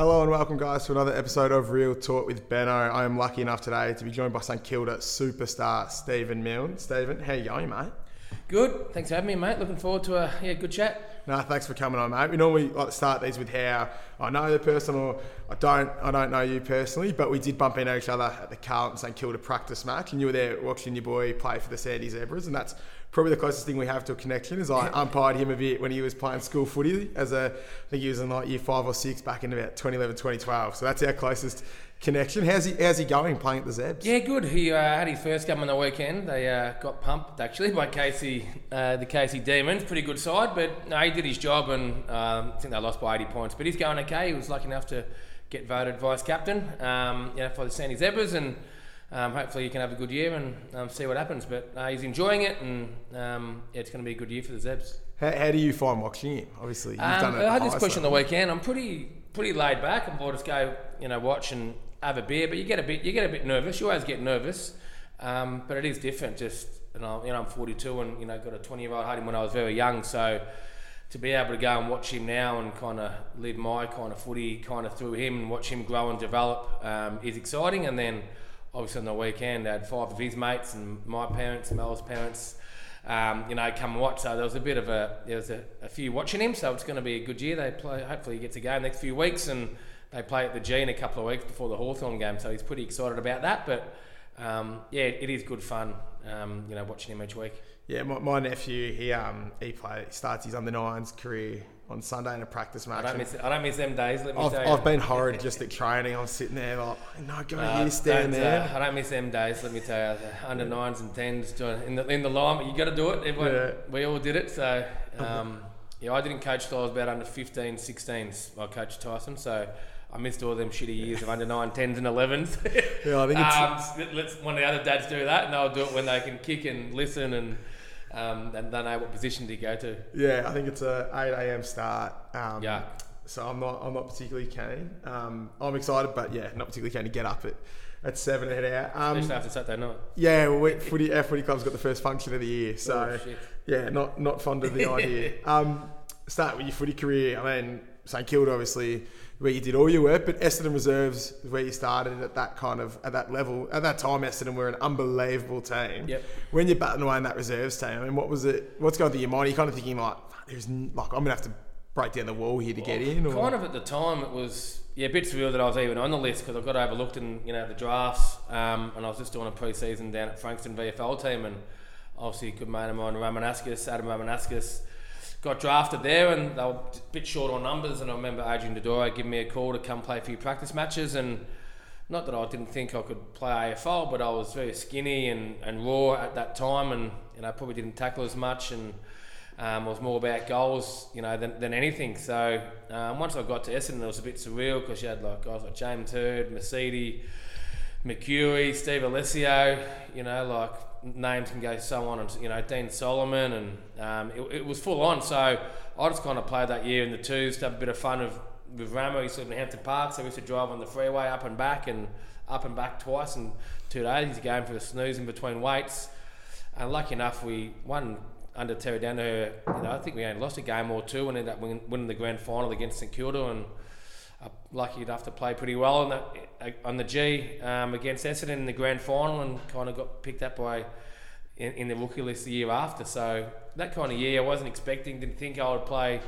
Hello and welcome, guys, to another episode of Real Talk with Benno. I am lucky enough today to be joined by St Kilda superstar Stephen Milne. Stephen, how you going, mate? Good. Thanks for having me, mate. Looking forward to a yeah good chat. No, thanks for coming on, mate. We normally like to start these with how I know the person or I don't. I don't know you personally, but we did bump into each other at the Carlton St Kilda practice match, and you were there watching your boy play for the Sandy Zebras, and that's probably the closest thing we have to a connection. Is I umpired him a bit when he was playing school footy as a I think he was in like year five or six back in about 2011, 2012. So that's our closest connection. How's he? How's he going playing at the Zebs? Yeah, good. He uh, had his first game on the weekend. They uh, got pumped actually by Casey, uh, the Casey Demons. Pretty good side, but no, he did his job, and um, I think they lost by 80 points. But he's going okay. He was lucky enough to get voted vice captain, um, you know, for the Sandy Zebras, and um, hopefully he can have a good year and um, see what happens. But uh, he's enjoying it, and um, yeah, it's going to be a good year for the Zebs. How, how do you find watching him? Obviously, you've Um, done it. I had this question on the weekend. I'm pretty pretty laid back. I thought just go, you know, watch and have a beer, but you get a bit you get a bit nervous. You always get nervous, um, but it is different. Just you know, you know, I'm 42 and you know got a 20 year old. Had him when I was very young, so to be able to go and watch him now and kind of live my kind of footy kind of through him and watch him grow and develop um, is exciting. And then obviously on the weekend, I had five of his mates and my parents, and Mel's parents. Um, you know, come and watch. So there was a bit of a there was a, a few watching him. So it's going to be a good year. They play. Hopefully, he gets a game next few weeks, and they play at the G in a couple of weeks before the Hawthorn game. So he's pretty excited about that. But um, yeah, it is good fun. Um, you know, watching him each week. Yeah, my, my nephew, he um he play starts his under nines career on Sunday in a practice match. I don't miss. I don't miss them days. Let me I've, tell you. I've been horrid just at training. I'm sitting there like, no, go Uh, here, stand there. uh, I don't miss them days. Let me tell you, under nines and tens doing in the in the line. But you got to do it. Everyone, Yeah. we all did it. So um, yeah, I didn't coach till I was about under 15, 16s. I coached Tyson, so I missed all them shitty years of under nine, tens and elevens. Yeah, I think it's um, let- let's one of the other dads do that, and they'll do it when they can kick and listen and. Um, and they know what position do you go to. yeah, I think it's a 8 a.m. start. Um, Yeah. So I'm not I'm not particularly keen. Um, I'm excited, but yeah, not particularly keen to get up at at seven and head out. Um, Especially after Saturday night. yeah, well, we, footy our footy club's got the first function of the year, so. Oh. Yeah, not not fond of the idea. Um, start with your footy career. I mean, St Kilda obviously where you did all your work, but Essendon Reserves is where you started at that kind of at that level. At that time, Essendon were an unbelievable team. Yep. When you're batting away in that reserves team, I mean, what was it? What's going through your mind? Are you kind of thinking like, "There's like I'm gonna have to break down the wall here to get in." Or? Kind of at the time, it was yeah, a bit surreal that I was even on the list because I got overlooked in you know the drafts, um, and I was just doing a pre-season down at Frankston VFL team, and obviously a good mate of mine, Ramanauskas, Adam Ramanauskas, got drafted there, and they were a bit short on numbers, and I remember Adrian Dodoro giving me a call to come play a few practice matches, and not that I didn't think I could play AFL, but I was very skinny and, and raw at that time, and you know probably didn't tackle as much, and um, was more about goals, you know, than, than anything. So um, once I got to Essendon, it was a bit surreal because you had like guys like James Hird, Mercedes, Mercuri, Steve Alessio, you know, like names can go so on, and you know Dean Solomon, and um, it, it was full on. So I just kind of played that year in the twos to have a bit of fun with with Ramo. He used to live in Hampton Park, so we used to drive on the freeway up and back and up and back twice in two days. He's going for the snooze in between weights. And lucky enough, we won under Terry Daniher. You know, I think we only lost a game or two and ended up winning, winning the grand final against St Kilda. And lucky enough to play pretty well on the uh, on the G um, against Essendon in the grand final, and kind of got picked up by in, in the rookie list the year after. So that kind of year, I wasn't expecting. Didn't think I would play.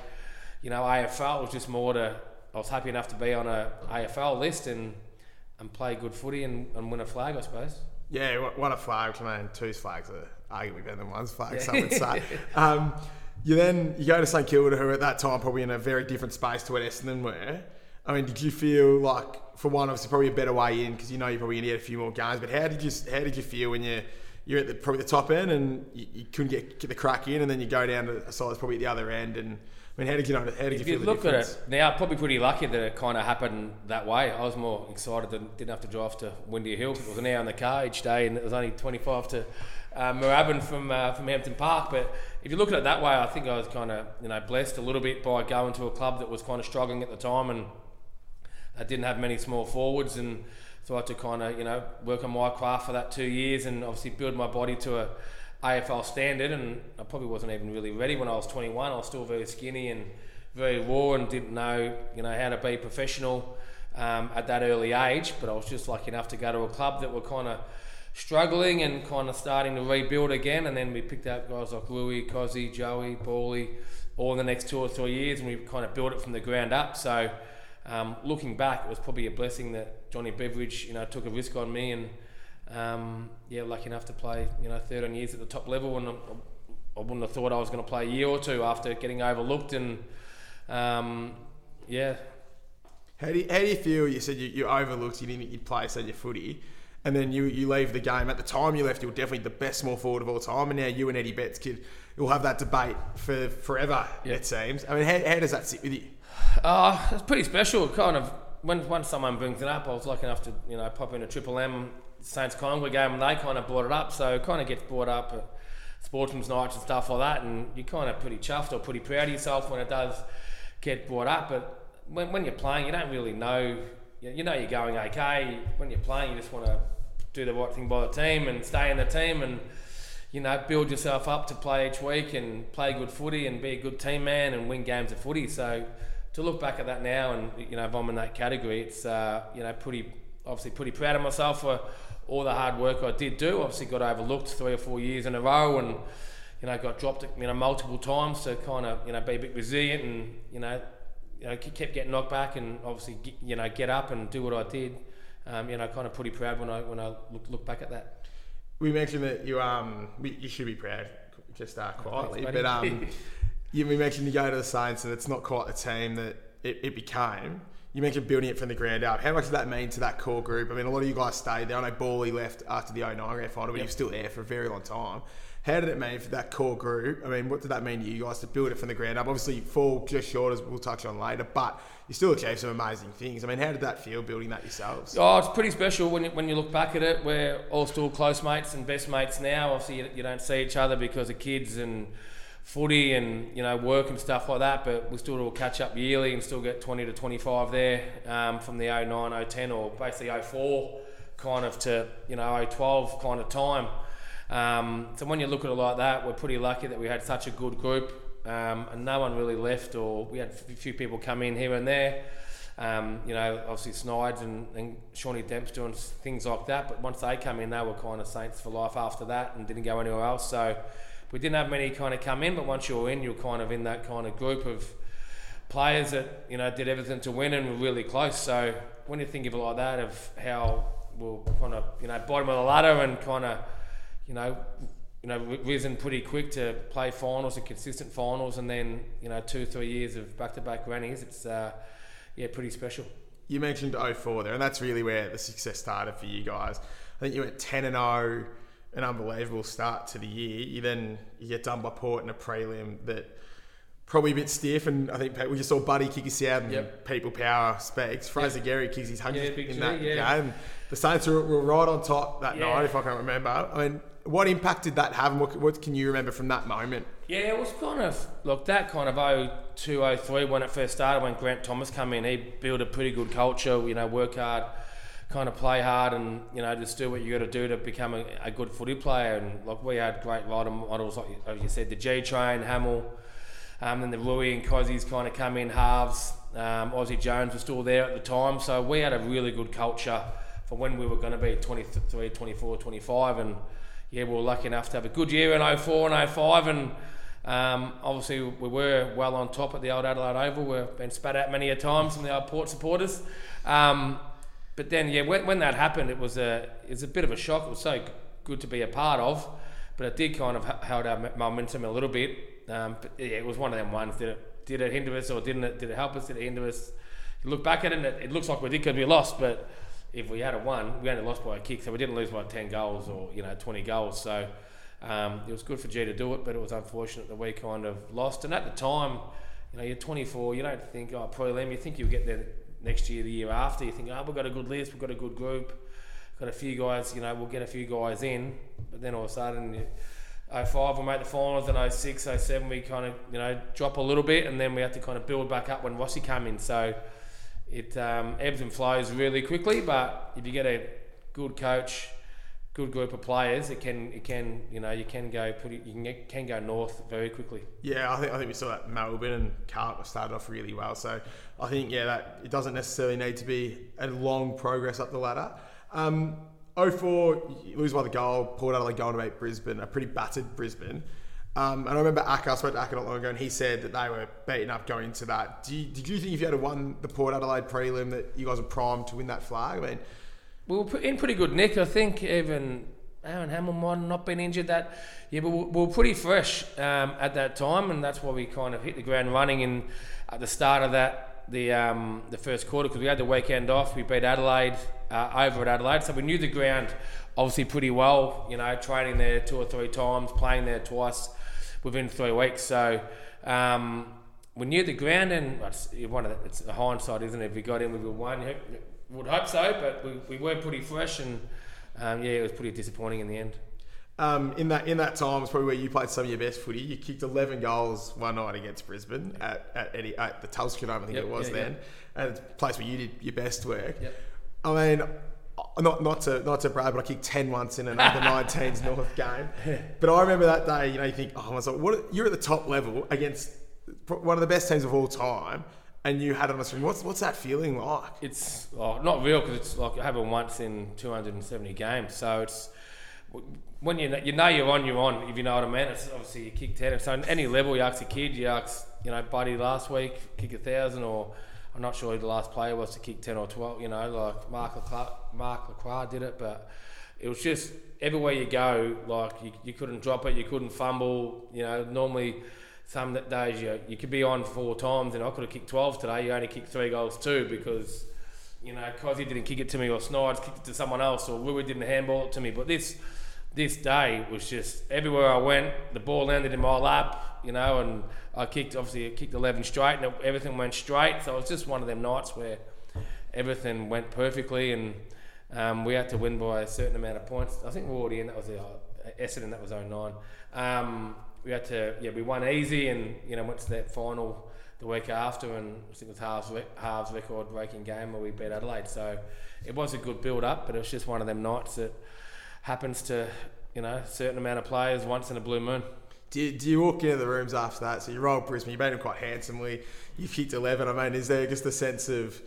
You know, AFL it was just more to. I was happy enough to be on a AFL list and and play good footy and, and win a flag, I suppose. Yeah, one a flag. I mean, two's flags are arguably better than one's flag, Yeah. some would say. um, you then you go to St Kilda, who at that time probably in a very different space to what Essendon were. I mean, did you feel like, for one, obviously probably a better way in because you know you're probably going to get a few more games. But how did you how did you feel when you you're at the, probably the top end and you, you couldn't get, get the crack in, and then you go down to a side that's probably at the other end? And I mean, how did you know? How did you If feel you the look at it now, probably pretty lucky that it kind of happened that way. I was more excited that didn't have to drive to Windy Hill. It was an hour in the car each day, and it was only 25 to uh, Moorabbin from uh, from Hampton Park. But if you look at it that way, I think I was kind of you know blessed a little bit by going to a club that was kind of struggling at the time and I didn't have many small forwards, and so I had to kind of you know work on my craft for that two years, and obviously build my body to a AFL standard. And I probably wasn't even really ready when I was 21. I was still very skinny and very raw and didn't know, you know, how to be professional um, at that early age. But I was just lucky enough to go to a club that were kind of struggling and kind of starting to rebuild again. And then we picked up guys like Louis, Cozzy, Joey, Bawley, all in the next two or three years, and we kind of built it from the ground up. So um, looking back, it was probably a blessing that Johnny Beveridge, you know, took a risk on me and. Um, yeah, lucky enough to play, you know, 13 years at the top level, and I, I wouldn't have thought I was going to play a year or two after getting overlooked, and um, yeah. How do you, how do you feel? You said you, you overlooked, you didn't you'd play, said your footy, and then you, you leave the game. At the time you left, you were definitely the best small forward of all time, and now you and Eddie Betts kid, you'll have that debate for forever. Yeah. It seems. I mean, how, how does that sit with you? Uh, it's pretty special. Kind of when when someone brings it up, I was lucky enough to you know pop in a Triple M Saints Collingwood game, and they kind of brought it up. So it kind of gets brought up at sportsman's nights and stuff like that, and you're kind of pretty chuffed or pretty proud of yourself when it does get brought up. But when, when you're playing, you don't really know. You you know you're going okay. When you're playing, you just want to do the right thing by the team and stay in the team and you know build yourself up to play each week and play good footy and be a good team man and win games of footy. So to look back at that now and you know if I'm in that category, it's uh, you know pretty obviously pretty proud of myself for all the hard work I did do. Obviously got overlooked three or four years in a row and you know got dropped you know multiple times to kind of you know be a bit resilient and you know you know kept getting knocked back and obviously get, you know get up and do what I did. Um, you know, kind of pretty proud when I when I look look back at that. We mentioned that you um you should be proud, just uh, quietly, Thanks, but um you mentioned you go to the Saints and it's not quite the team that it, it became. You mentioned building it from the ground up. How much does that mean to that core group? I mean, a lot of you guys stayed there. I know Bawley left after the 09 grand final, but he Yep. was still there for a very long time. How did it mean for that core group? I mean, what did that mean to you guys to build it from the ground up? Obviously, you fall just short, as we'll touch on later, but you still achieved some amazing things. I mean, how did that feel building that yourselves? Oh, it's pretty special when you, when you look back at it. We're all still close mates and best mates now. Obviously, you, you don't see each other because of kids and footy and you know work and stuff like that. But we still do catch up yearly and still get 20 to 25 there um, from the 09, 010 or basically 04 kind of to you know 012 kind of time. Um, so when you look at it like that, we're pretty lucky that we had such a good group um, and no one really left or we had a few people come in here and there. Um, you know, obviously Snides and, and Shawnee Dempster and things like that. But once they come in, they were kind of saints for life after that and didn't go anywhere else. So we didn't have many kind of come in, but once you're in, you're kind of in that kind of group of players that you know did everything to win and were really close. So when you think of it like that, of how we're kind of you know bottom of the ladder and kind of you know you know risen pretty quick to play finals and consistent finals, and then you know two three years of back to back grannies. It's uh, yeah pretty special. You mentioned 04 there, and that's really where the success started for you guys. I think you went 10 and 0, an unbelievable start to the year. You then you get done by Port in a prelim that probably a bit stiff, and I think we just saw Buddy kick his out and Yep. people power speaks. Fraser Gehrig kicks his hundredth Yeah, in that yeah. game. The Saints were, were right on top that Yeah. night, if I can remember. I mean, what impact did that have, and what, what can you remember from that moment? Yeah, it was kind of look that kind of 02, 03 when it first started. When Grant Thomas came in, he built a pretty good culture. You know, work hard, kind of play hard, and you know just do what you got to do to become a, a good footy player. And like we had great role models, like you- like you said, the G Train, Hamill, um, then the Rui and Cozzies kind of come in halves. Um, Aussie Jones was still there at the time, so we had a really good culture for when we were going to be 23, 24, 25, and yeah, we were lucky enough to have a good year in 04 and 05, and um, obviously we were well on top at the old Adelaide Oval. We've been spat at many a times from the old Port supporters. Um, but then, yeah, when, when that happened, it was a it was a bit of a shock. It was so good to be a part of, but it did kind of held our momentum a little bit. Um, but yeah, it was one of them ones. Did it did it hinder us or didn't it? Did it help us? Did it hinder us? You look back at it, and it, it looks like we did because we lost. But if we had a won, we only lost by a kick, so we didn't lose by ten goals or you know twenty goals. So um, it was good for G to do it, but it was unfortunate that we kind of lost. And at the time, you know, you're 24, you don't think, oh, prelim, you think you'll get there next year, the year after. You think, oh, we've got a good list, we've got a good group, got a few guys, you know, we'll get a few guys in. But then all of a sudden, you, 05 we make the finals, and 06, 07 we kind of, you know, drop a little bit, and then we had to kind of build back up when Rossi came in. So it um, ebbs and flows really quickly, but if you get a good coach, good group of players, it can it can you know you can go pretty you can get, can go north very quickly. Yeah, I think I think we saw that Melbourne and Carlton started off really well. So I think yeah, that it doesn't necessarily need to be a long progress up the ladder. Um, 04, you lose by the goal, Port Adelaide going to beat Brisbane, a pretty battered Brisbane. Um, and I remember Acker, I spoke to Acker not long ago, and he said that they were beaten up going into that. You, did you think if you had won the Port Adelaide prelim that you guys were primed to win that flag? I mean, we were in pretty good nick. I think even Aaron Hamilton not been injured that yeah, but we were pretty fresh um, at that time, and that's why we kind of hit the ground running in at the start of that the um, the first quarter because we had the weekend off. We beat Adelaide uh, over at Adelaide, so we knew the ground obviously pretty well. You know, training there two or three times, playing there twice within three weeks. So. Um, we knew the ground, and it's one of the, it's a hindsight, isn't it? If we got in, we would won. Would hope so, but we, we were pretty fresh, and um, yeah, it was pretty disappointing in the end. Um, in that in that time, it's probably where you played some of your best footy. You kicked 11 goals one night against Brisbane at at, Eddie, at the Telstra Dome, I think Yep, it was yeah, then, and it's a place where you did your best work. Yep. I mean, not not to not to brag, but I kicked 10 once in another 19s North game. But I remember that day. You know, you think, oh, I was like, what? You're at the top level against one of the best teams of all time, and you had it on the screen. What's what's that feeling like? It's oh, not real because it's like it happened once in 270 games. So it's when you know, you know you're on, you're on. If you know what I mean. It's obviously you kick ten. So on any level, you ask a kid, you ask you know Buddy last week kick a thousand, or I'm not sure who the last player was to kick ten or twelve. You know, like Mark LeCras, Mark LeCras did it, but it was just everywhere you go, like you, you couldn't drop it, you couldn't fumble. You know, normally some days you you could be on four times, and I could have kicked twelve today. You only kicked three goals too because you know Cozzy didn't kick it to me, or Snides kicked it to someone else, or Rui didn't handball it to me. But this this day was just everywhere I went, the ball landed in my lap, you know, and I kicked obviously I kicked eleven straight, and everything went straight. So it was just one of them nights where everything went perfectly, and um, we had to win by a certain amount of points. I think we were already in. That was the uh, Essendon. That was 09. Um, we had to yeah we won easy, and you know went to that final the week after, and I think it was halves halves record breaking game where we beat Adelaide. So it was a good build up, but it was just one of them nights that happens to you know a certain amount of players once in a blue moon. Do you, do you walk into the rooms after that? So you rolled Brisbane, you made them quite handsomely. You kicked 11. I mean, is there just a sense of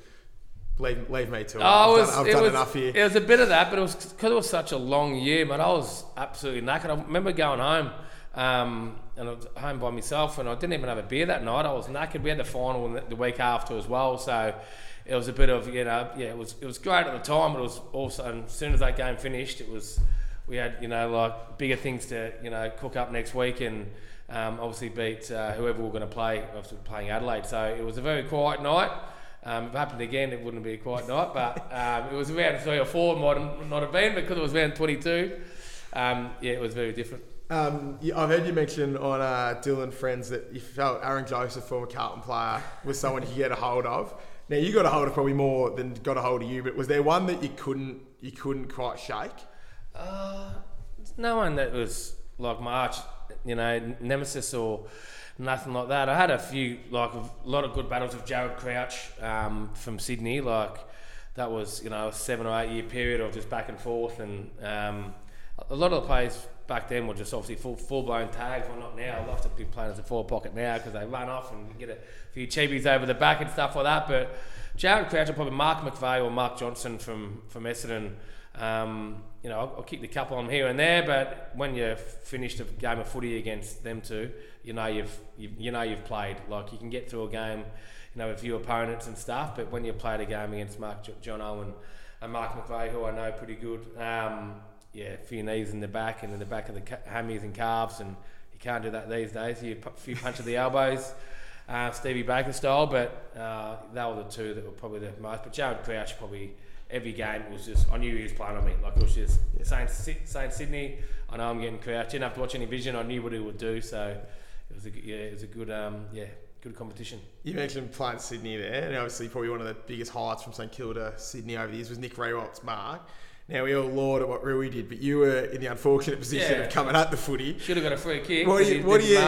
leave, leave me to it? Oh, I've was, done, I've it done was, enough here. It was a bit of that, but it was because it was such a long year. But I was absolutely knackered. I remember going home, um, and I was home by myself, and I didn't even have a beer that night. I was knackered. We had the final the, week after as well, so it was a bit of you know, yeah, it was it was great at the time, but it was also as soon as that game finished, it was we had you know like bigger things to you know cook up next week and. Um, obviously beat uh, whoever we were going to play. Obviously playing Adelaide, so it was a very quiet night. Um, if it happened again, it wouldn't be a quiet night, but um, it was around three or four, might not have been because it was around 22. Um, yeah, it was very different. Um, I've heard you mention on uh, Dylan Friends that you felt Aaron Joseph, former Carlton player, was someone you could get a hold of. Now you got a hold of probably more than got a hold of you, but was there one that you couldn't you couldn't quite shake? Uh, no one that was like my arch, you know, nemesis or nothing like that. I had a few, like a lot of good battles with Jared Crouch um, from Sydney. Like that was, you know, a seven or eight year period of just back and forth, and um, a lot of the players back then were just obviously full full blown tags. Well, not now. Love to be playing as a forward pocket now because they run off and get a few cheapies over the back and stuff like that. But Jared Crouch probably Mark McVeigh or Mark Johnson from from Essendon. Um, you know, I'll, I'll kick the couple on here and there, but when you've finished a game of footy against them two, you know you've you, you know you've played. Like you can get through a game, you know, with few opponents and stuff, but when you played a game against Mark Jo- John Owen and Mark McVeigh, who I know pretty good, um, yeah, a few knees in the back and in the back of the ca- hammies and calves, and you can't do that these days. You a few punch of the elbows. Uh, Stevie Baker style, but uh, they were the two that were probably the most. But Jared Crouch probably every game was just I knew he was playing on me. Like it was just saying saying Sydney. I know I'm getting Crouch. Didn't have to watch any vision. I knew what he would do. So it was a yeah, it was a good um, yeah good competition. You mentioned playing Sydney there, and obviously probably one of the biggest highlights from St Kilda, Sydney over the years was Nick Riewoldt's mark. Now we all laud at what Rui did, but you were in the unfortunate position Yeah. of coming at the footy. Should have got a free kick. What do you, what do you,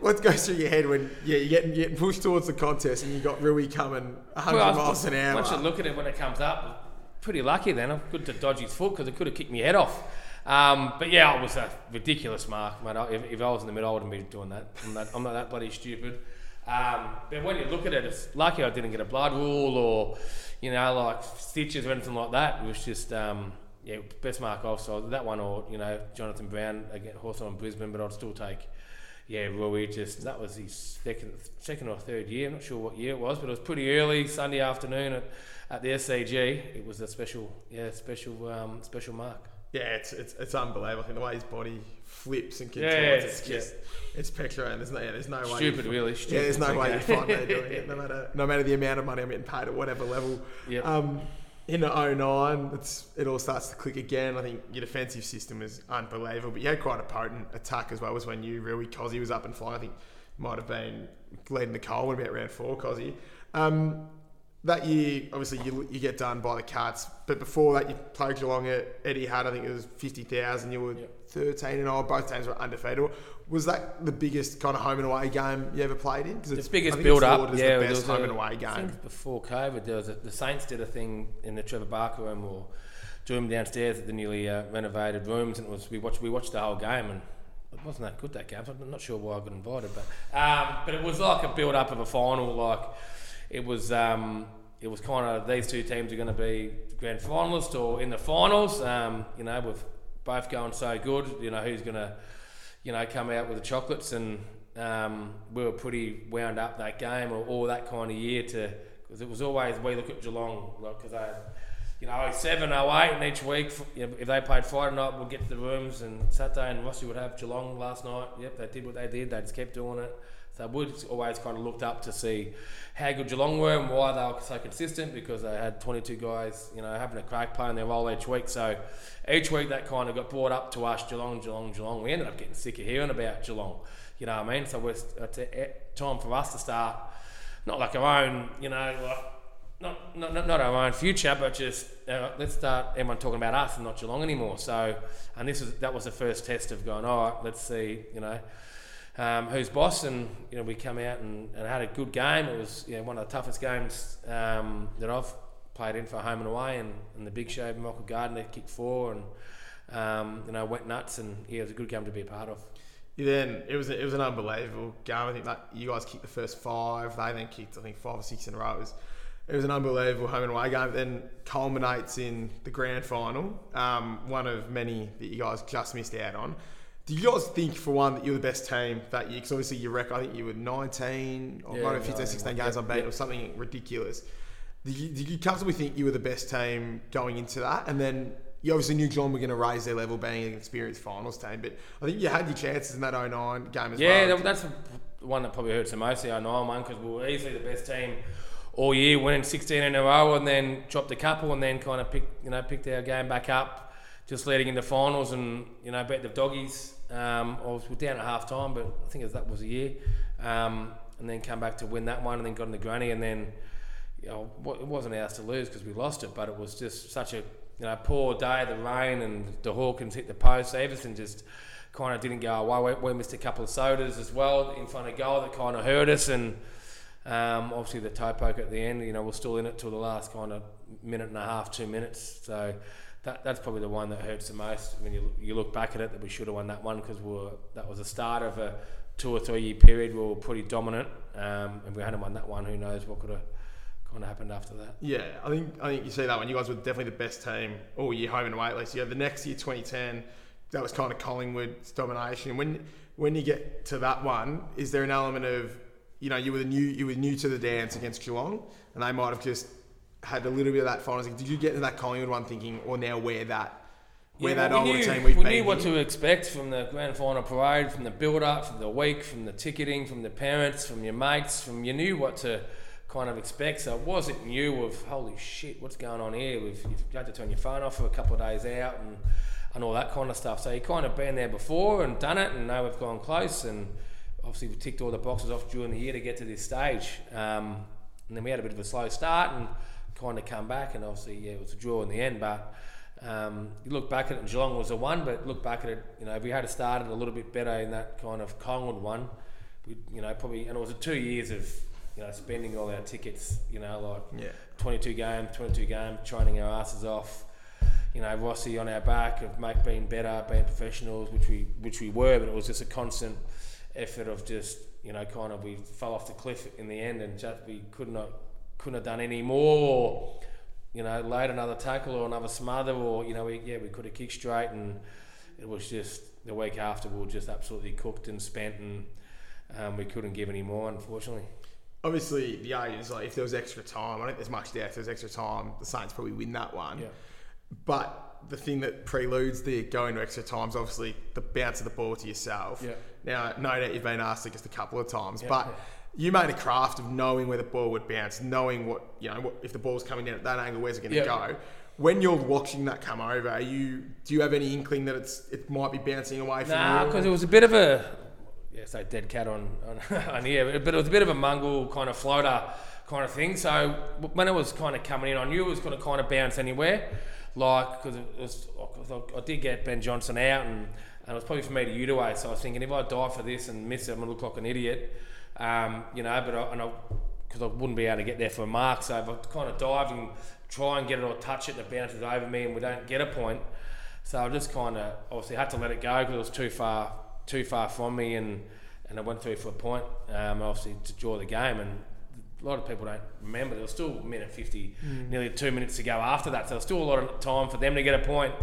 what goes through your head when yeah, you're getting, getting pushed towards the contest and you got Rui coming 100 Well, miles an hour? Once you look at it when it comes up, pretty lucky then. I'm good to dodge his foot because it could have kicked my head off. Um, but yeah, it was a ridiculous mark, mate. If, if I was in the middle, I wouldn't be doing that. I'm not, I'm not that bloody stupid. Um, but when you look at it, it's lucky I didn't get a blood rule or, you know, like stitches or anything like that. It was just, um, yeah, best mark off. So that one or, you know, Jonathan Brown against Hawthorn Brisbane, but I'd still take, yeah, Rui. Just that was his second, second or third year. I'm not sure what year it was, but it was pretty early Sunday afternoon at, at the SCG. It was a special, yeah, special, um, special mark. Yeah, it's, it's it's unbelievable. I think the way his body flips and Yeah, contorts, it's- it's just it's picture and there's no yeah, there's no way Stupid, you, really. Yeah, there's no way you find me doing it, no matter no matter the amount of money I'm getting paid at whatever level. Yep. Um, in the 09, it's, it all starts to click again. I think your defensive system is unbelievable, but you had quite a potent attack as well. Was when you really Cozzy was up and flying. I think might have been leading the Coleman about round four, Cozzy. Um, that year, obviously, you, you get done by the Cats, but before that, you played Geelong at Etihad, I think it was 50,000. You were Yep. 13 and 0. Both teams were undefeated. Was that the biggest kind of home and away game you ever played in? Because it's the biggest build up. Yeah, the best home a- and away I game. think before COVID, there was a, the Saints did a thing in the Trevor Barker room or room downstairs at the newly uh, renovated rooms, and it was we watched we watched the whole game, and it wasn't that good that game. So I'm not sure why I got invited, but um, but it was like a build up of a final. Like it was um, it was kind of these two teams are going to be grand finalists or in the finals. Um, you know, with both going so good, you know who's going to you know, come out with the chocolates, and um, we were pretty wound up that game or, or that kind of year to because it was always we look at Geelong because they, you know, 07, 08, and each week you know, if they played Friday night, we'd get to the rooms, and Saturday and Rossi would have Geelong last night. Yep, they did what they did. They just kept doing it. So we always kind of looked up to see how good Geelong were and why they were so consistent because they had 22 guys, you know, having a crack playing their role each week. So each week that kind of got brought up to us, Geelong, Geelong, Geelong. We ended up getting sick of hearing about Geelong. You know what I mean? So it's a, a time for us to start, not like our own, you know, like, not, not, not, our own future, but just uh, let's start everyone talking about us and not Geelong anymore. So, and this is that was the first test of going, all right, let's see, you know, um, who's boss, and you know we come out and, and had a good game. It was you know, one of the toughest games um, that I've played in for home and away, and, and the big show, Michael Gardiner kicked four, and um, you know went nuts, and yeah, it was a good game to be a part of. Then it was it was an unbelievable game. I think you guys kicked the first five. They then kicked I think five or six in a row. It was, it was an unbelievable home and away game. Then culminates in the grand final, um, one of many that you guys just missed out on. Do you guys think, for one, that you're the best team that year? Because obviously your record, I think you were 19 or Yeah, might have 15, 16 yeah, games unbeaten yeah. or something ridiculous. Did you, did you comfortably think you were the best team going into that? And then you obviously knew John were going to raise their level being an experienced finals team, but I think you had your chances in that 09 game as Yeah, well. that, that's the one that probably hurts the most, the 09 one, because we were easily the best team all year, winning 16 in a row, and then dropped a couple, and then kind of picked, you know, picked our game back up, just leading into finals, and you know, beat the doggies. Um, I was we're down at half time, but I think that was a year, um, and then come back to win that one, and then got in the granny, and then you know, it wasn't ours to lose because we lost it, but it was just such a you know poor day. The rain and the Hawkins hit the post. Everything just kind of didn't go away. We, we missed a couple of sodas as well in front of goal that kind of hurt us, and um, obviously the toe poke at the end. You know, we're still in it till the last kind of minute and a half, two minutes. So. That, that's probably the one that hurts the most when you, you look back at it that we should have won that one because we were, that was the start of a two or three year period we were pretty dominant um, and we hadn't won that one who knows what could have kind of happened after that. Yeah, I think I think you see that one. You guys were definitely the best team all year, home and away at least. You had the next year, 2010, that was kind of Collingwood's domination. When when you get to that one, is there an element of you know you were new you were new to the dance against Geelong, and they might have just had a little bit of that finals. Did you get to that Collingwood one thinking, or now we're that we're that well, we older knew, team we've we knew what here? to expect from the grand final parade, from the build up, from the week, from the ticketing, from the parents, from your mates, from you knew what to kind of expect. So it wasn't new of holy shit, what's going on here? We've you had to turn your phone off for a couple of days out and and all that kind of stuff. So you kind of been there before and done it, and now we've gone close and. Obviously, we ticked all the boxes off during the year to get to this stage, um, and then we had a bit of a slow start and kind of come back. And obviously, yeah, it was a draw in the end. But um, you look back at it, and Geelong was a one. But look back at it, you know, if we had started a little bit better in that kind of Collingwood one, we, you know, probably, and it was a two years of, you know, spending all our tickets, you know, like Yeah. 22 game, 22 game, training our asses off. you know, Rossi on our back of make being better, being professionals, which we which we were, but it was just a constant effort of just you know, kind of we fell off the cliff in the end, and just we could not couldn't have done any more. Or, you know, laid another tackle or another smother, or you know, we, yeah, we could have kicked straight, and it was just the week after we were just absolutely cooked and spent, and um, we couldn't give any more, unfortunately. Obviously, the argument is like if there was extra time, I don't think there's much doubt. If there's extra time, the Saints probably win that one. Yeah. But the thing that preludes the going to extra time is obviously the bounce of the ball to yourself. Yeah. Now, no doubt you've been asked it just a couple of times, Yeah, but yeah. You made a craft of knowing where the ball would bounce, knowing what you know what, if the ball's coming down at that angle, where's it going to Yeah. go. When you're watching that come over, are you do you have any inkling that it's it might be bouncing away from Nah, you? because it was a bit of a yeah, say dead cat on on, on here, but it was a bit of a mungle kind of floater kind of thing. So when it was kind of coming in, I knew it was going to kind of bounce anywhere, like because it was I, I did get Ben Johnson out and. And it was probably for me to utilise. So I was thinking, if I die for this and miss it, I'm gonna look like an idiot, um, you know. But I, and I, because I wouldn't be able to get there for a mark, so if I kind of dive and try and get it or touch it, and it bounces over me, and we don't get a point, so I just kind of obviously had to let it go because it was too far, too far from me, and and I went through for a point, um, obviously to draw the game. And a lot of people don't remember there was still a minute fifty, nearly two minutes to go after that. So there was still a lot of time for them to get a point,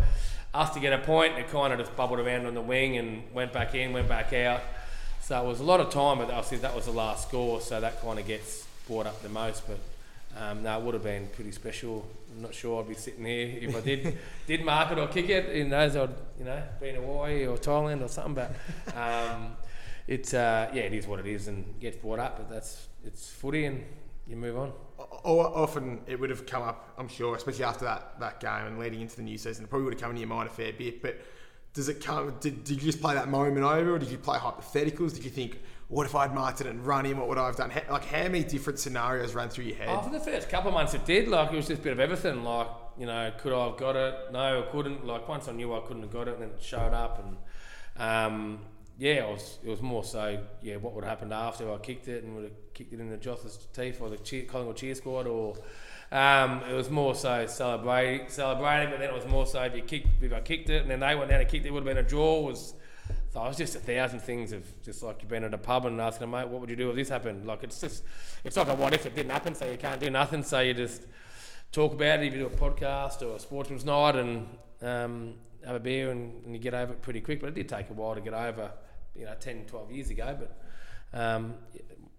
us to get a point. And it kind of just bubbled around on the wing and went back in, went back out. So it was a lot of time, but obviously that was the last score, so that kind of gets brought up the most. But um, no, it would have been pretty special. I'm not sure I'd be sitting here if I did did mark it or kick it. Who knows? I'd you know be in Hawaii or Thailand or something. But um, it's uh, yeah, it is what it is, and gets brought up. But that's it's footy, and you move on. O- often it would have come up, I'm sure, especially after that, that game and leading into the new season. It probably would have come into your mind a fair bit. But does it come? Did, did you just play that moment over, or did you play hypotheticals? Did you think, what if I'd marked it and run him? What would I have done? Like how many different scenarios ran through your head? Oh, for the first couple of months, it did. Like it was just a bit of everything. Like you know, could I have got it? No, I couldn't. Like once I knew I couldn't have got it, and then it showed up, and um, yeah, it was it was more so yeah, what would have happened after I kicked it and would have kicked it in the Joss's teeth or the cheer, Collingwood cheer squad, or um, it was more so celebrating, celebrating. But then it was more so if you kicked, if I kicked it, and then they went down and kicked it, it would have been a draw. Was so it was just a thousand things of just like you've been at a pub and asking, mate, what would you do if this happened? Like it's just, it's like a what if it didn't happen, so you can't do nothing. So you just talk about it. If you do a podcast or a sportsman's night and um, have a beer and, and you get over it pretty quick. But it did take a while to get over, you know, 10, 12 years ago. But um,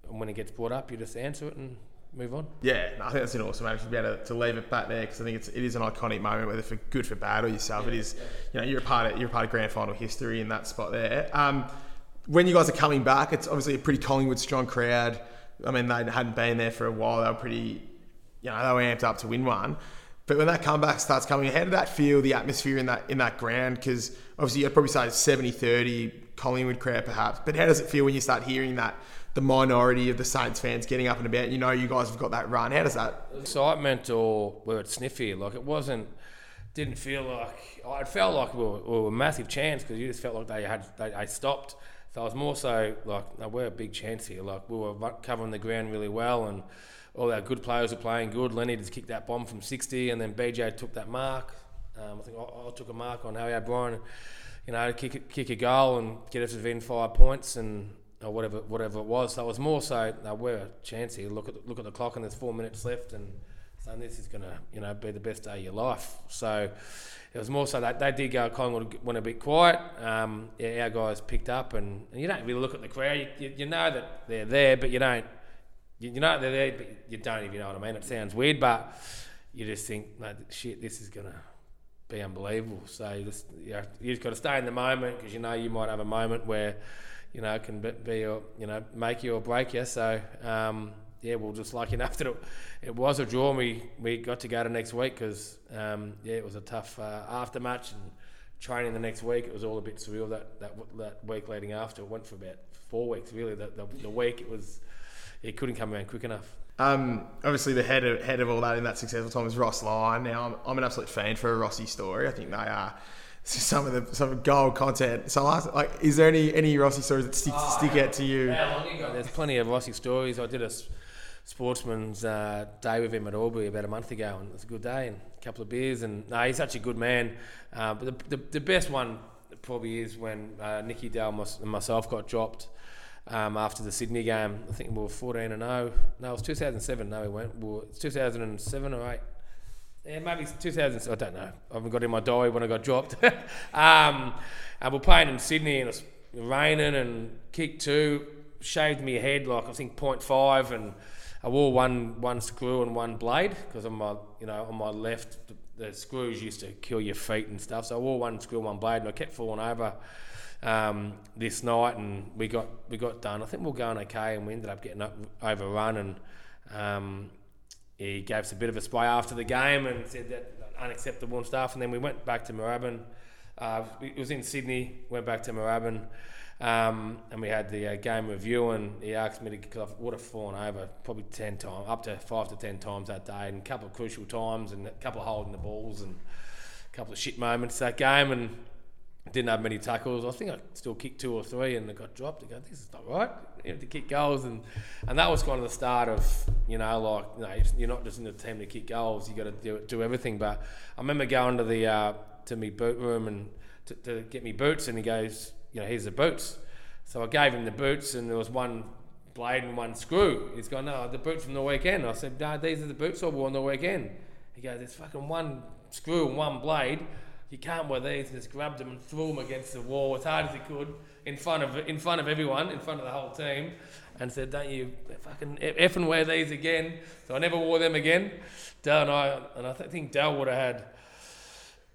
when it gets brought up, you just answer it and move on. Yeah, no, I think that's an awesome attitude to be able to, to leave it back there because I think it's it is an iconic moment, whether for good for bad or yourself. it is, you know, you're a part of you're a part of grand final history in that spot there. Um, when you guys are coming back, it's obviously a pretty Collingwood strong crowd. I mean, they hadn't been there for a while. They were pretty, you know, they were amped up to win one. But when that comeback starts coming, how did that feel, the atmosphere in that in that ground? Because obviously you'd probably say 70-30 Collingwood crowd perhaps. But how does it feel when you start hearing that the minority of the Saints fans getting up and about? You know you guys have got that run. How does that excitement or we were at sniffy. Like it wasn't, didn't feel like it felt like we were, we were a massive chance because you just felt like they had they, they stopped. So I was more so like no, we're a big chance here. Like we were covering the ground really well and. All our good players were playing good. Lenny just kicked that bomb from 60, and then BJ took that mark. Um, I think I, I took a mark on Harry O'Brien, you know, kick, kick a goal and get us within five points and or whatever whatever it was. So it was more so we're here. Look at look at the clock and there's four minutes left, and saying this is gonna you know be the best day of your life. So it was more so that they did go Collingwood went a bit quiet. Um, yeah, our guys picked up, and, and you don't really look at the crowd. You, you, you know that they're there, but you don't. You, you know they're there, but you don't. even know what I mean. It sounds weird, but you just think, no, shit, this is gonna be unbelievable. So you just you, know, you got to stay in the moment because you know you might have a moment where you know can be, or you know make you or break you. So um, yeah, we're just lucky enough that it, it was a draw. And we we got to go to next week because um, yeah, it was a tough uh, after match and training the next week. It was all a bit surreal that that, that week leading after. It went for about four weeks really. The, the, the week it was it couldn't come around quick enough. Um, obviously, the head of, head of all that in that successful time was Ross Lyon. Now, I'm, I'm an absolute fan for a Rossi story. I think they are some of the some gold content. So, I asked, like, is there any any Rossi stories that stick stick out to you? How long ago? There's plenty of Rossi stories. I did a sportsman's uh, day with him at Albury about a month ago, and it was a good day. And a couple of beers, and no, he's such a good man. Uh, but the, the, the best one probably is when uh, Nicky Dale and myself got dropped um, after the Sydney game. I think we were 14 and 0. No, it was 2007. No, we went. We were, it's 2007 or 8. Yeah, maybe 2000. I don't know. I haven't got in my diary when I got dropped. um, and we're playing in Sydney and it's raining and kick two, shaved me head like I think 0.5 and I wore one one screw and one blade because on my you know on my left the, the, screws used to kill your feet and stuff. So I wore one screw and one blade and I kept falling over um, this night and we got we got done. I think we are going okay and we ended up getting up, overrun and um, he gave us a bit of a spray after the game and said that unacceptable and stuff. And then we went back to Moorabbin. Uh, it was in Sydney. Went back to Moorabbin. Um, and we had the uh, game review, and he asked me to, because I would have fallen over probably 10 times, up to 5 to 10 times that day, and a couple of crucial times, and a couple of holding the balls, and a couple of shit moments that game, and didn't have many tackles. I think I still kicked two or three, and I got dropped. I go, this is not right. You have to kick goals, and and that was kind of the start of you know like you know, you're not just in the team to kick goals. You got to do do everything. But I remember going to the uh, to me boot room and to, to get me boots, and he goes, you know, here's the boots. So I gave him the boots, and there was one blade and one screw. He's gone, no, the boots from the weekend. I said, no, these are the boots I wore on the weekend. He goes, there's fucking one screw and one blade. You can't wear these. And just grabbed them and threw them against the wall as hard as he could in front of in front of everyone, in front of the whole team, and said, "Don't you fucking effing wear these again?" So I never wore them again. Dale and I, and I think Dale would have had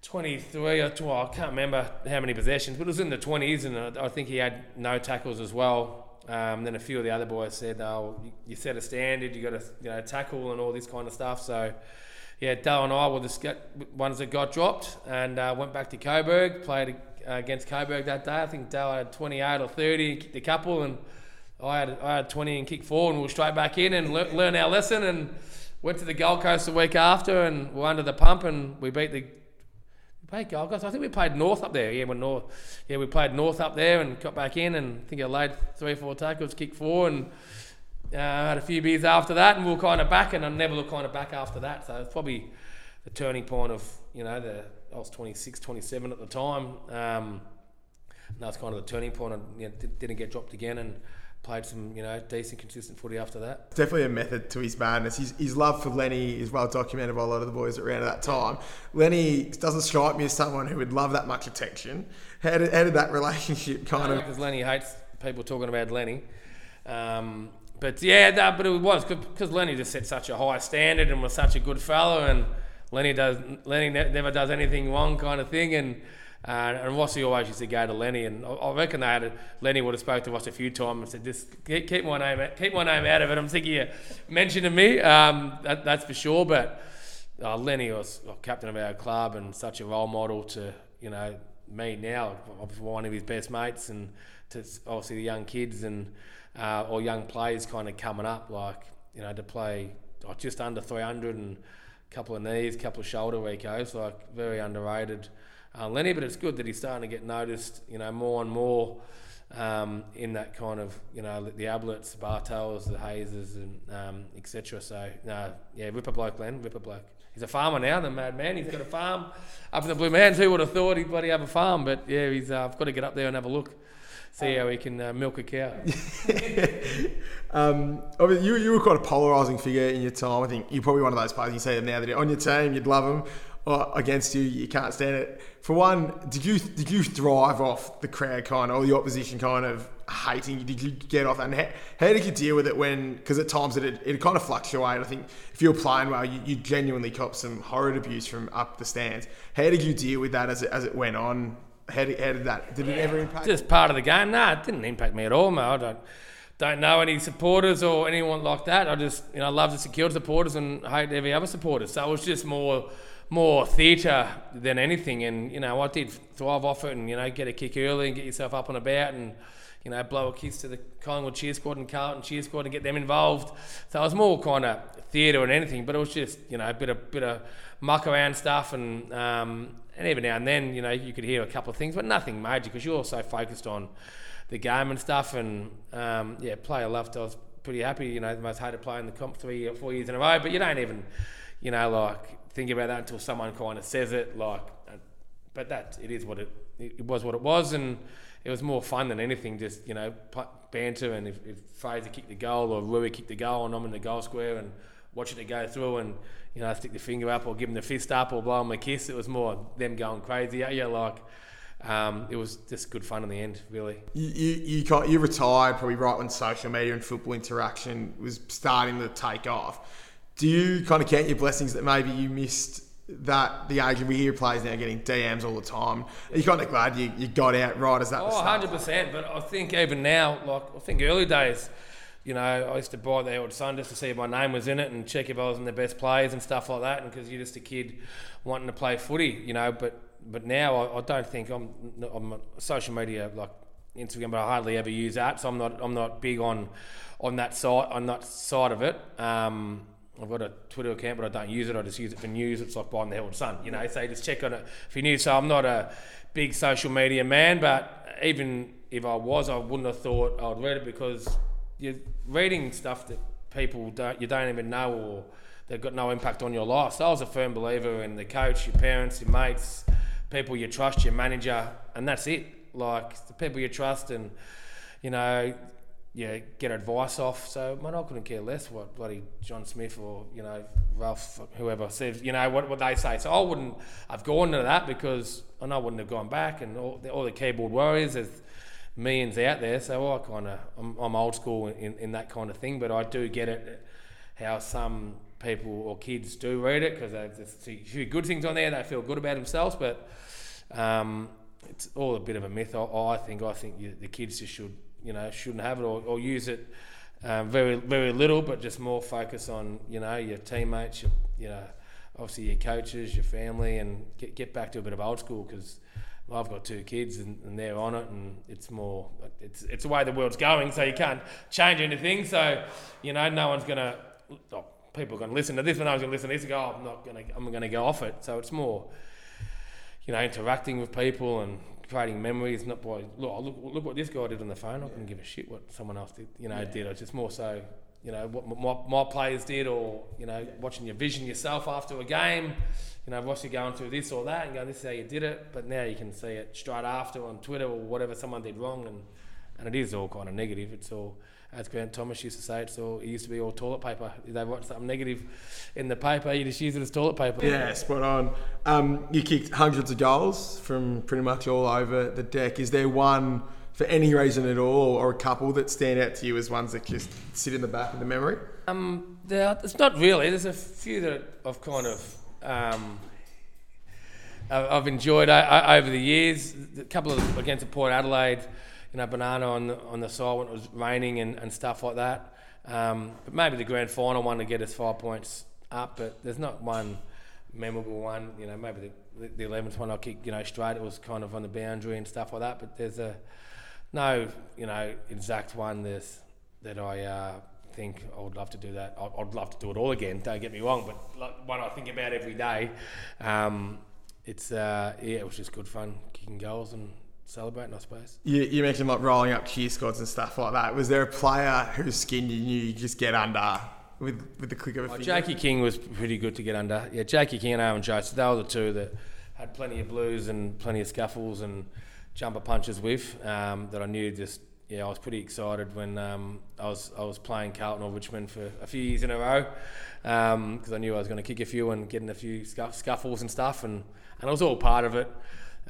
23 or 12, I can't remember how many possessions, but it was in the 20s, and I, think he had no tackles as well. Um, then a few of the other boys said, "Oh, you set a standard, you got to you know tackle and all this kind of stuff." So, yeah, Dale and I were the ones that got dropped, and uh, went back to Coburg, played uh, against Coburg that day. I think Dale had 28 or 30, kicked a couple, and I had I had 20 and kicked four, and we were straight back in and le- learn our lesson, and went to the Gold Coast the week after, and we're under the pump, and we beat the played Gold Coast. I think we played North up there. Yeah, when North, yeah, we played North up there and got back in, and I think I laid three or four tackles, kicked four, and uh, had a few beers after that, and we were kind of back, and I never looked kind of back after that. So it's probably the turning point of you know the I was 26, 27 at the time. Um, and that was kind of the turning point. I you know, didn't get dropped again, and played some, you know, decent, consistent footy after that. Definitely a method to his madness. His, his love for Lenny is well documented by a lot of the boys around at that time. Lenny doesn't strike me as someone who would love that much attention. How did, how did that relationship kind of? Because Lenny hates people talking about Lenny. Um, but yeah, that, but it was because Lenny just set such a high standard and was such a good fellow, and Lenny does Lenny ne- never does anything wrong, kind of thing, and uh, and Rossi always used to go to Lenny, and I, reckon they had a, Lenny would have spoke to us a few times and said, "Just keep, keep my name, keep my name out of it." I'm thinking you mentioning me, um, that, that's for sure. But uh, Lenny was well, captain of our club and such a role model to you know me now, one of his best mates, and to obviously the young kids and uh, or young players kind of coming up, like you know to play oh, just under 300 and a couple of knees, couple of shoulder recos, like very underrated uh, Lenny, but it's good that he's starting to get noticed, you know, more and more um, in that kind of, you know, the Abletts, Bartels, the Hazes, and um, etc. So, no, yeah, Ripper bloke, Len, Ripper bloke. He's a farmer now, the madman. He's got a farm up in the Blue Mountains. Who would have thought he'd bloody have a farm? But yeah, he's. Uh, I've got to get up there and have a look, see how he can uh, milk a cow. um, you, you were quite a polarising figure in your time. I think you're probably one of those players. You see them now that on your team, you'd love them or against you, you can't stand it. For one, did you did you thrive off the crowd kind of, or the opposition kind of hating you? Did you get off? And how, how did you deal with it when, because at times it it kind of fluctuated. I think if you're playing well, you, you genuinely cop some horrid abuse from up the stands. How did you deal with that as it, as it went on? How did, how did that, did it ever impact? Just part of the game. No, it didn't impact me at all, mate. I don't, don't know any supporters or anyone like that. I just, you know, love the security supporters and hate every other supporter. So it was just more more theatre than anything. And you know, I did thrive off it, and you know, get a kick early and get yourself up and about, and you know, blow a kiss to the Collingwood cheer squad and Carlton cheer squad and get them involved. So it was more kind of theatre and anything, but it was just you know a bit of bit of muck around stuff, and um, and even now and then, you know, you could hear a couple of things, but nothing major because you're so focused on the game and stuff. And um, yeah, player loved. I was pretty happy. You know, the most hated player in the comp three or four years in a row, but you don't even, you know, like think about that until someone kind of says it. Like, uh, but that it is what it it was what it was, and it was more fun than anything. Just you know, banter, and if, if Fraser kicked the goal or Rui kicked the goal, and I'm in the goal square and watching it go through, and you know, stick the finger up or give them the fist up or blow them a kiss. It was more them going crazy. Yeah, like. Um, it was just good fun in the end, really. You, you, you, got, you retired probably right when social media and football interaction was starting to take off. Do you kind of count your blessings that maybe you missed that the age we hear players now getting DMs all the time. Are you kind of glad you, you got out right as that? Oh, 100%. But I think even now, like I think early days, you know, I used to buy the old Sun just to see if my name was in it and check if I was in the best players and stuff like that. And because you're just a kid wanting to play footy, you know. But but now I, I don't think I'm, I'm social media like Instagram, but I hardly ever use that. So I'm not I'm not big on on that side on that side of it. Um, I've got a Twitter account, but I don't use it. I just use it for news. It's like buying the Herald Sun, you know. So you just check on it for news. So I'm not a big social media man, but even if I was, I wouldn't have thought I'd read it because you're reading stuff that people don't you don't even know or they've got no impact on your life. So I was a firm believer in the coach, your parents, your mates, people you trust, your manager, and that's it. Like the people you trust, and you know, yeah, get advice off. So man, I couldn't care less what bloody John Smith or you know Ralph whoever says you know what what they say. So I wouldn't have gone to that because I know I wouldn't have gone back. And all the, all the keyboard warriors, there's millions out there. So I kind of I'm, I'm, old school in, in that kind of thing, but I do get it how some people or kids do read it because there's a few good things on there. They feel good about themselves, but um, it's all a bit of a myth. I, I think I think you, the kids just should you know shouldn't have it or, or use it um, very very little, but just more focus on you know your teammates, your, you know obviously your coaches, your family, and get get back to a bit of old school because. I've got two kids and, and, they're on it, and it's more it's it's the way the world's going, so you can't change anything. So, you know, no one's gonna oh, people are gonna listen to this, but I was gonna listen to this and go, oh, I'm not gonna I'm gonna go off it. So it's more, you know, interacting with people and creating memories. Not by look, look, look what this guy did on the phone. I couldn't give a shit what someone else did. You know, yeah. did. It's just more so, you know, what my, my players did, or you know, watching your vision yourself after a game. You know, Ross, you going through this or that, and going, this is how you did it. But now you can see it straight after on Twitter or whatever someone did wrong, and and it is all kind of negative. It's all as Grant Thomas used to say, it's all it used to be all toilet paper. If they write something negative in the paper, you just use it as toilet paper. Yeah, spot on. Um, you kicked hundreds of goals from pretty much all over the deck. Is there one for any reason at all, or a couple that stand out to you as ones that just sit in the back of the memory? Um, there, it's not really. There's a few that I've kind of. Um, I've enjoyed over the years. A couple of against Port Adelaide, you know, banana on the, on the side when it was raining and, and stuff like that. Um, but maybe the grand final one to get us five points up, but there's not one memorable one. You know, maybe the, the 11th one I kicked, you know, straight. It was kind of on the boundary and stuff like that. But there's a no, you know, exact one there's, that I uh, think I would love to do that. I'd, I'd, love to do it all again. Don't get me wrong, but like one I think about every day. Um, it's uh, yeah, it was just good fun kicking goals and celebrating, I suppose. You, you mentioned like rolling up cheer squads and stuff like that. Was there a player whose skin you knew you just get under with, with the click of a oh, finger? Jakey King was pretty good to get under. Yeah, Jakey King and Aaron Jones, they were the two that had plenty of blues and plenty of scuffles and jumper punches with um, that I knew just yeah I was pretty excited when um, I was I was playing Carlton or Richmond for a few years in a row because um, I knew I was going to kick a few and get in a few scuffles and stuff and and I was all part of it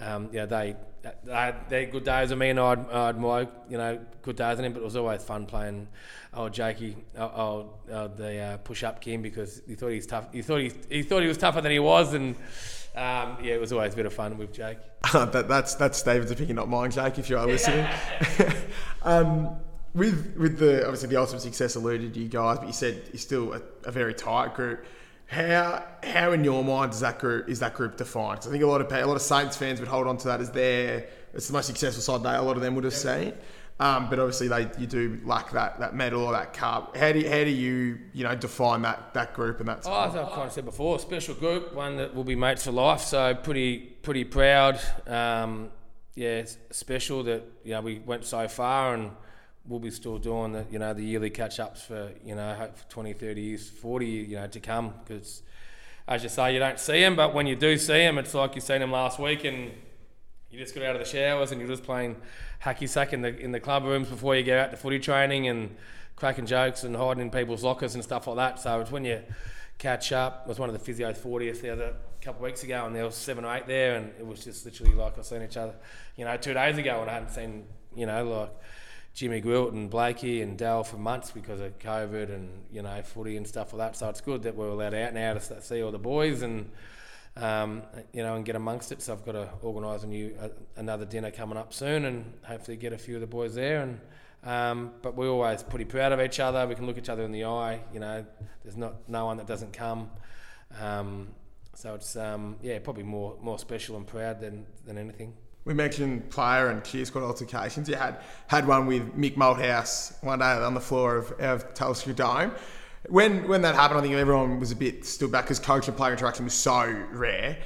um, yeah, they, they had good days of me and I'd, I'd my, you know, good days on him, but it was always fun playing old Jakey, old, old the uh, push-up Kim because he thought he's tough. He thought he, he thought he was tougher than he was, and um, yeah, it was always a bit of fun with Jake. that, that's that's David's opinion, not mine, Jake. If you are listening. um, with with the obviously the ultimate success alluded you guys, but you said you're still a, a very tight group. How how in your mind does that group is that group defined? Because I think a lot of a lot of Saints fans would hold on to that as their it's the most successful side they a lot of them would have seen. Um, but obviously they you do lack that that medal or that cup. How do you, how do you you know define that that group and that? Oh, as I've kind of said before, special group, one that will be mates for life. So pretty pretty proud. Um, yeah, special that you know we went so far and we'll be still doing the you know the yearly catch ups for you know 20 30 years 40 you know to come because as you say, you don't see them, but when you do see them, it's like you seen them last week and you just got out of the showers and you're just playing hacky sack in the in the club rooms before you go out to footy training and cracking jokes and hiding in people's lockers and stuff like that. So it's when you catch up. It was one of the physio's 40th the other couple of weeks ago, and there was seven or eight there, and it was just literally like I've seen each other, you know, two days ago, and I hadn't seen, you know, like Jimmy Gwilt and Blakey and Dale for months because of COVID and you know footy and stuff like that. So it's good that we're allowed out now to see all the boys and um, you know and get amongst it. So I've got to organise a new uh, another dinner coming up soon and hopefully get a few of the boys there and. Um, but we're always pretty proud of each other. We can look each other in the eye. You know, there's not no one that doesn't come. Um, so it's um, yeah, probably more more special and proud than than anything. We mentioned player and cheer squad altercations. You had had one with Mick Malthouse one day on the floor of, of Telstra Dome. When when that happened, I think everyone was a bit stood back because coach and player interaction was so rare.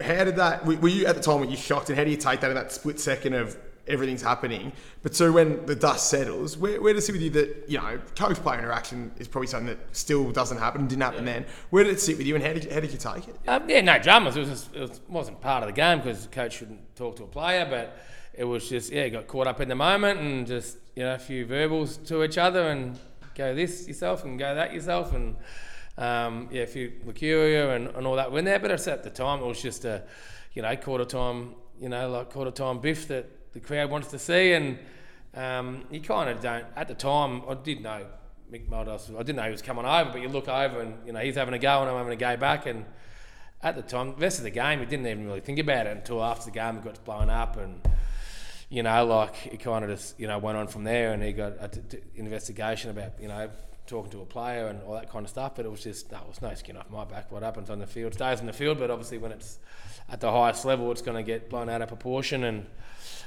How did that? Were you at the time? Were you shocked? And how do you take that in that split second of everything's happening. But so when the dust settles, where, where does it sit with you that, you know, coach player interaction is probably something that still doesn't happen and didn't happen yeah. then. Where did it sit with you and how did you, how did you take it? Um, yeah, no dramas. It, was just, it was, wasn't part of the game because the coach shouldn't talk to a player, but it was just, yeah, got caught up in the moment and just, you know, a few verbals to each other and go this yourself and go that yourself and, um, yeah, a few liqueur and, and all that went there. But at the time, it was just a, you know, quarter time, you know, like quarter time biff that the crowd wants to see. And um, you kind of don't. At the time, I did know Mick Malthouse. I didn't know he was coming over, but you look over and you know he's having a go and I'm having a go back. And at the time, the rest of the game, we didn't even really think about it until after the game it got blown up and. You know, like it kind of just you know went on from there, and he got an investigation about you know talking to a player and all that kind of stuff. But it was just that was no skin off my back. What happens on the field stays in the field, but obviously when it's at the highest level, it's going to get blown out of proportion and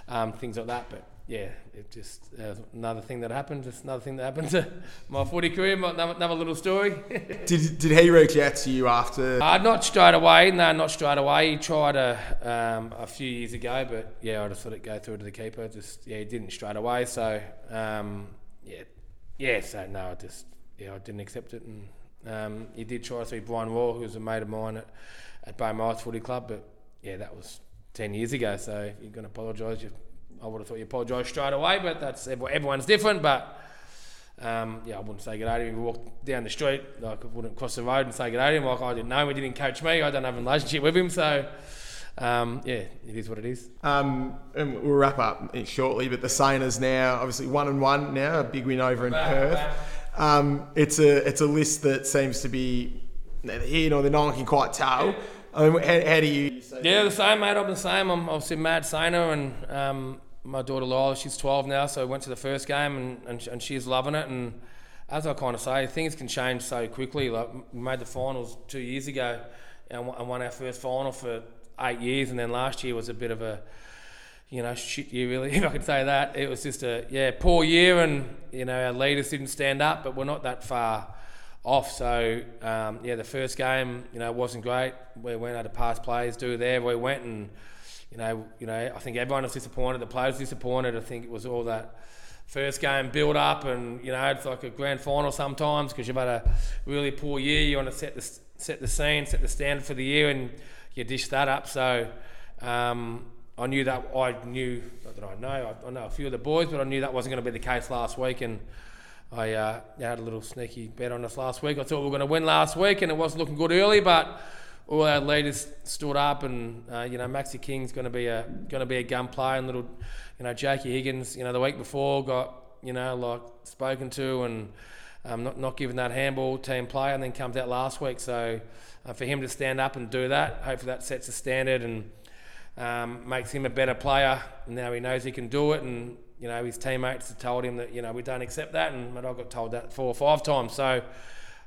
um, things like that. But yeah, it just uh, another thing that happened. Just another thing that happened to my footy career. Another, another little story. did Did he reach out to you after? Uh, not straight away. No, not straight away. He tried a um, a few years ago, but yeah, I just let it go through to the keeper. Just yeah, he didn't straight away. So um, yeah, yeah. So no, I just yeah, I didn't accept it, and um, he did try to see Brian Raw, who was a mate of mine at at Beaumaris Footy Club, but yeah, that was 10 years ago. So you're going to apologise. You, I would have thought you apologise straight away, but that's everyone's different. But um, yeah, I wouldn't say good day to him. We walked down the street, like I wouldn't cross the road and say good day to him. Like I didn't know him, he didn't coach me. I don't have a relationship with him, so. Um, yeah, it is what it is. Um, and we'll wrap up shortly, but the Saners now, obviously one and one now, a big win over in back, Perth. Back. Um, it's a it's a list that seems to be, you know, the no one can quite tell. I mean, how, how do you? Yeah, the same, mate. I'm the same. I'm obviously Mad Sainer, and um, my daughter Lila, she's 12 now, so I went to the first game, and, and, and she's loving it. And as I kind of say, things can change so quickly. Like we made the finals two years ago, and, and won our first final for eight years, and then last year was a bit of a you know, shit year really, if I could say that. It was just a yeah poor year, and you know our leaders didn't stand up, but we're not that far off. So um, yeah, the first game, you know, wasn't great. We went out to pass plays, do there. We went and you know, you know, I think everyone was disappointed. The players disappointed. I think it was all that first game build up, and you know, it's like a grand final sometimes because you've had a really poor year. You want to set the set the scene, set the standard for the year, and you dish that up. So. Um, I knew that I knew not that I know I, I know a few of the boys, but I knew that wasn't going to be the case last week, and I uh, had a little sneaky bet on us last week. I thought we were going to win last week, and it wasn't looking good early, but all our leaders stood up, and uh, you know Maxi King's going to be a going to be a gun player, and little you know Jakey Higgins, you know the week before got you know like spoken to and um, not not given that handball team play, and then comes out last week. So uh, for him to stand up and do that, hopefully that sets a standard and um, makes him a better player. And now he knows he can do it, and you know, his teammates had told him that, you know, we don't accept that, and I got told that four or five times. So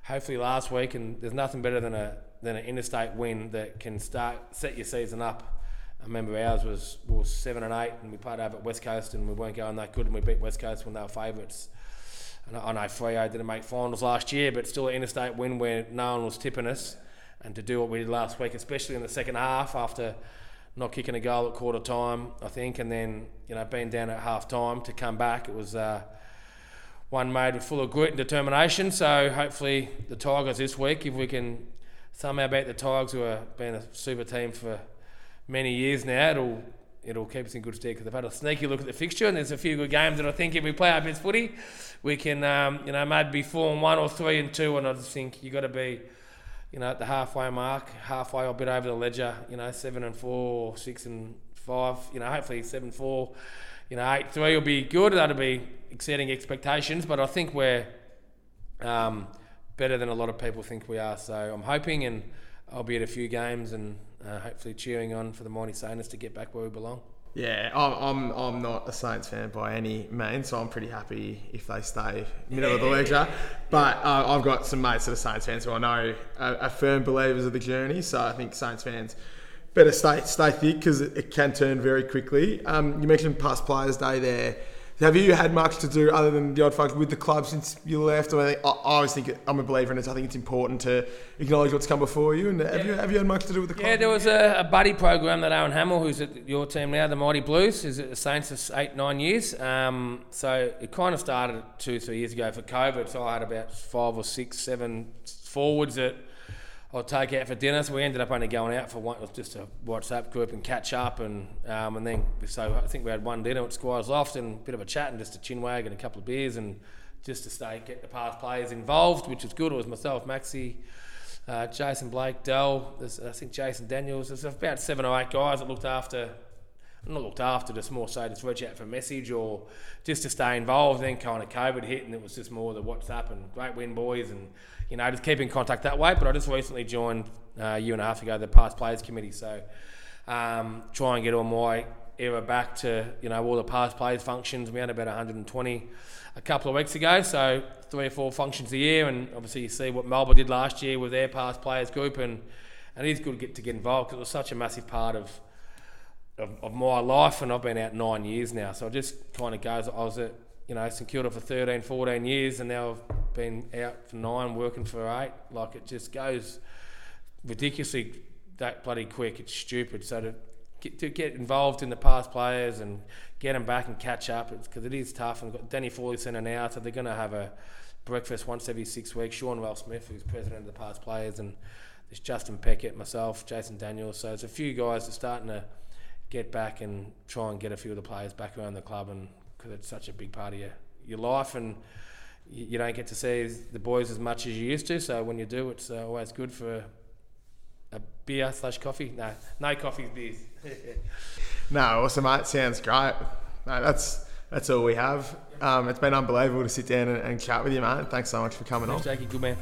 hopefully last week, and there's nothing better than a than an interstate win that can start set your season up. I remember ours was was seven and eight, and we played over at West Coast, and we weren't going that good, and we beat West Coast when they were favourites. And I know Freo didn't make finals last year, but still an interstate win where no one was tipping us, and to do what we did last week, especially in the second half after not kicking a goal at quarter time, I think, and then you know being down at half time to come back. It was uh, one made with full of grit and determination. So hopefully the Tigers this week, if we can somehow beat the Tigers, who have been a super team for many years now, it'll it'll keep us in good stead because they've had a sneaky look at the fixture and there's a few good games that I think if we play our best footy, we can um, you know maybe be four and one or three and two, and I just think you have got to be you know at the halfway mark, halfway or a bit over the ledger, you know seven and four, six and five, you know hopefully seven four, you know eight three will be good. That'll be exceeding expectations, but I think we're um, better than a lot of people think we are. So I'm hoping and I'll be at a few games and uh, hopefully cheering on for the Mighty Saints to get back where we belong. Yeah, I'm, I'm, I'm not a Saints fan by any means, so I'm pretty happy if they stay middle of the ledger. But uh, I've got some mates that are Saints fans who I know are, are firm believers of the journey, so I think Saints fans better stay stay thick because it, it, can turn very quickly. Um, you mentioned past players' day there. Have you had much to do other than the odd function with the club since you left? I, I always think I'm a believer in it. I think it's important to acknowledge what's come before you. And have yeah. you have you had much to do with the club? Yeah, there was a, a buddy program that Aaron Hamill, who's at your team now, the Mighty Blues, is at the Saints for eight nine years. Um, so it kind of started two three years ago for COVID. So I had about five or six, seven forwards that I'll take out for dinner. So we ended up only going out for one, just a WhatsApp group and catch up, and um, and then so I think we had one dinner at Squires Loft and a bit of a chat and just a chin wag and a couple of beers and just to stay get the past players involved, which was good. It was myself, Maxi, uh, Jason Blake, Dell. I think Jason Daniels. There's about seven or eight guys that looked after. Not looked after, just more so just reach out for a message or just to stay involved. Then kind of COVID hit, and it was just more the WhatsApp and great win, boys, and you know, just keep in contact that way. But I just recently joined uh, a year and a half ago the past players committee, so um, try and get all my era back to you know all the past players functions. We had about 120 a couple of weeks ago, so three or four functions a year, and obviously you see what Melbourne did last year with their past players group, and and it is good to get to get involved because it was such a massive part of, of, of my life, and I've been out nine years now, so it just kind of goes. I was at you know St Kilda for 13, 14 years, and now I've been out for nine, working for eight. Like it just goes ridiculously that bloody quick. It's stupid. So to get, to get involved in the past players and get them back and catch up because it is tough. And got Danny Foley sent now, so they're going to have a breakfast once every six weeks. Sean Ralph Smith, who's president of the past players, and there's Justin Peckett, myself, Jason Daniels. So it's a few guys that are starting to get back and try and get a few of the players back around the club, and because it's such a big part of your your life and you don't get to see the boys as much as you used to. So when you do, it's uh, always good for a beer slash coffee. No, no coffee, beers. no, awesome, mate. Sounds great. No, that's that's all we have. Um, it's been unbelievable to sit down and, and chat with you, mate. Thanks so much for coming Thanks, on. Jackie, good man.